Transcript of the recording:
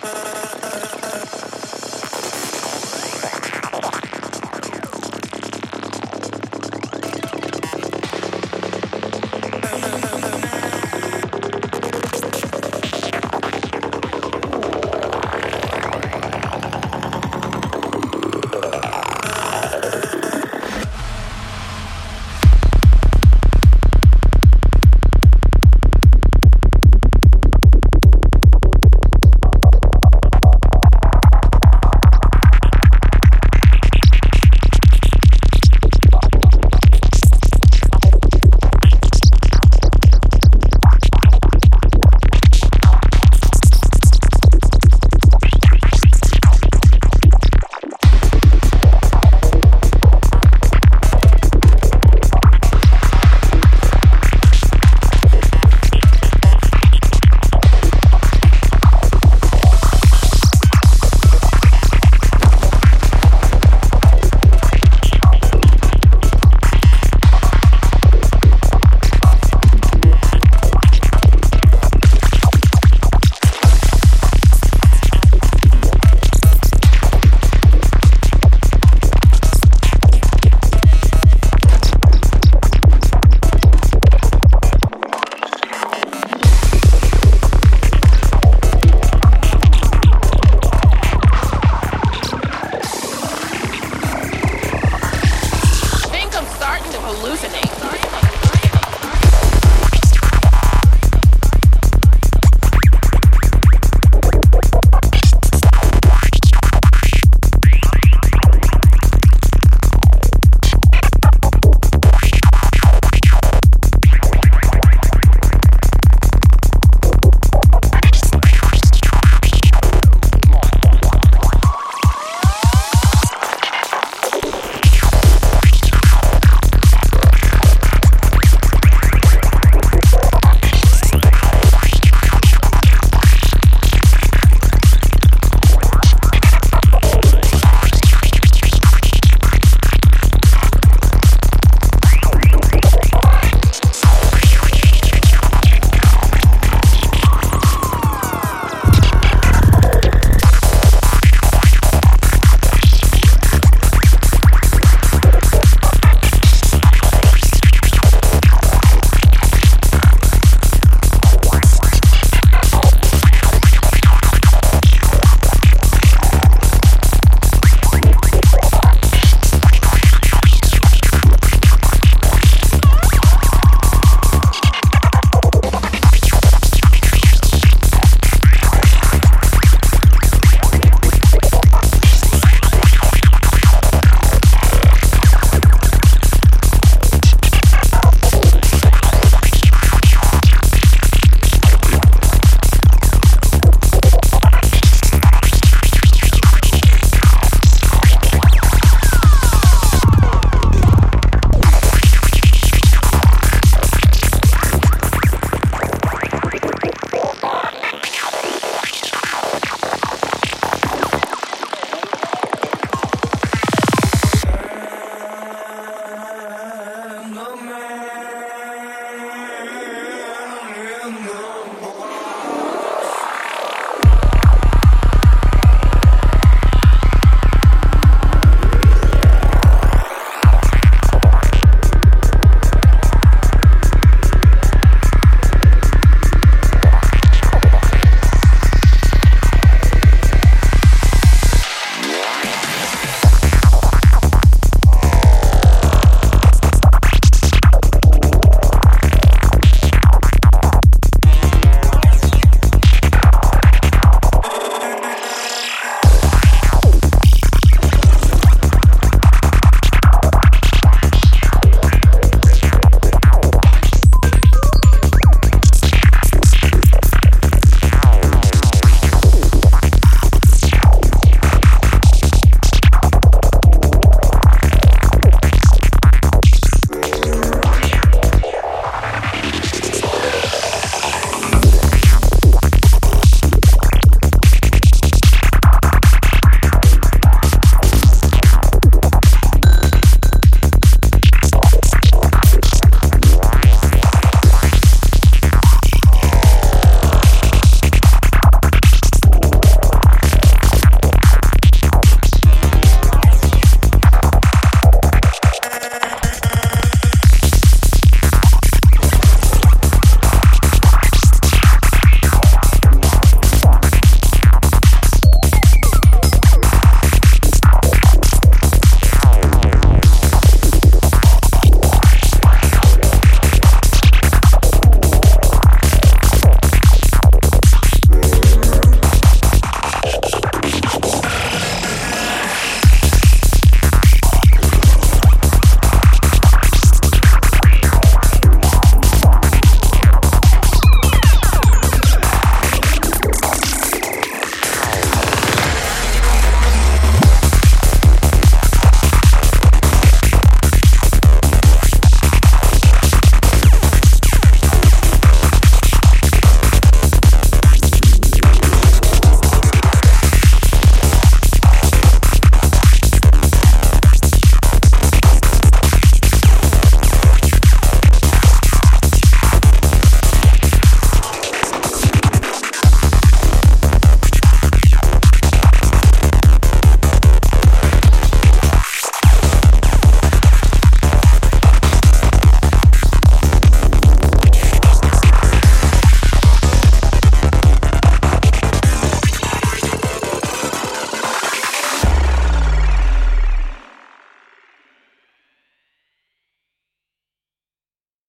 Bye.